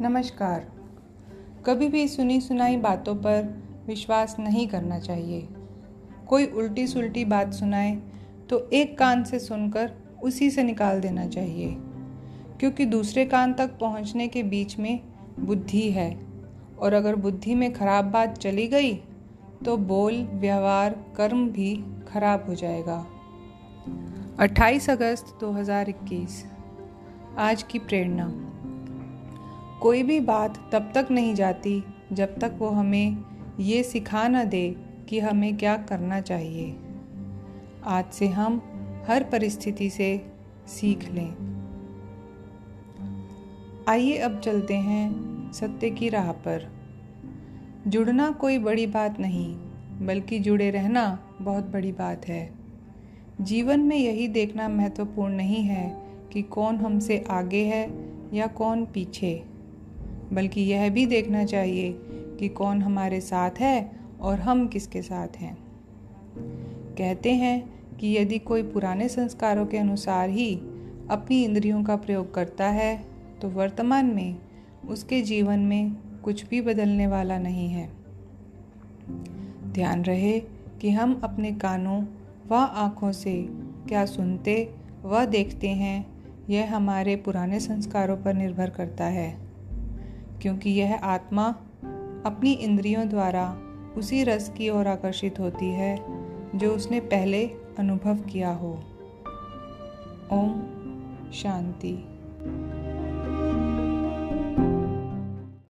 नमस्कार। कभी भी सुनी सुनाई बातों पर विश्वास नहीं करना चाहिए। कोई उल्टी सुलटी बात सुनाए तो एक कान से सुनकर उसी से निकाल देना चाहिए। क्योंकि दूसरे कान तक पहुँचने के बीच में बुद्धि है। और अगर बुद्धि में खराब बात चली गई तो बोल, व्यवहार, कर्म भी खराब हो जाएगा। 28 अगस्त 2021 आज की प्रेरणा। कोई भी बात तब तक नहीं जाती जब तक वो हमें ये सिखा न दे कि हमें क्या करना चाहिए। आज से हम हर परिस्थिति से सीख लें। आइए अब चलते हैं सत्य की राह पर। जुड़ना कोई बड़ी बात नहीं, बल्कि जुड़े रहना बहुत बड़ी बात है। जीवन में यही देखना महत्वपूर्ण नहीं है कि कौन हमसे आगे है या कौन पीछे। बल्कि यह भी देखना चाहिए कि कौन हमारे साथ है और हम किसके साथ हैं। कहते हैं कि यदि कोई पुराने संस्कारों के अनुसार ही अपनी इंद्रियों का प्रयोग करता है तो वर्तमान में उसके जीवन में कुछ भी बदलने वाला नहीं है। ध्यान रहे कि हम अपने कानों व आँखों से क्या सुनते व देखते हैं, यह हमारे पुराने संस्कारों पर निर्भर करता है। क्योंकि यह आत्मा अपनी इंद्रियों द्वारा उसी रस की ओर आकर्षित होती है, जो उसने पहले अनुभव किया हो। ओम शांति।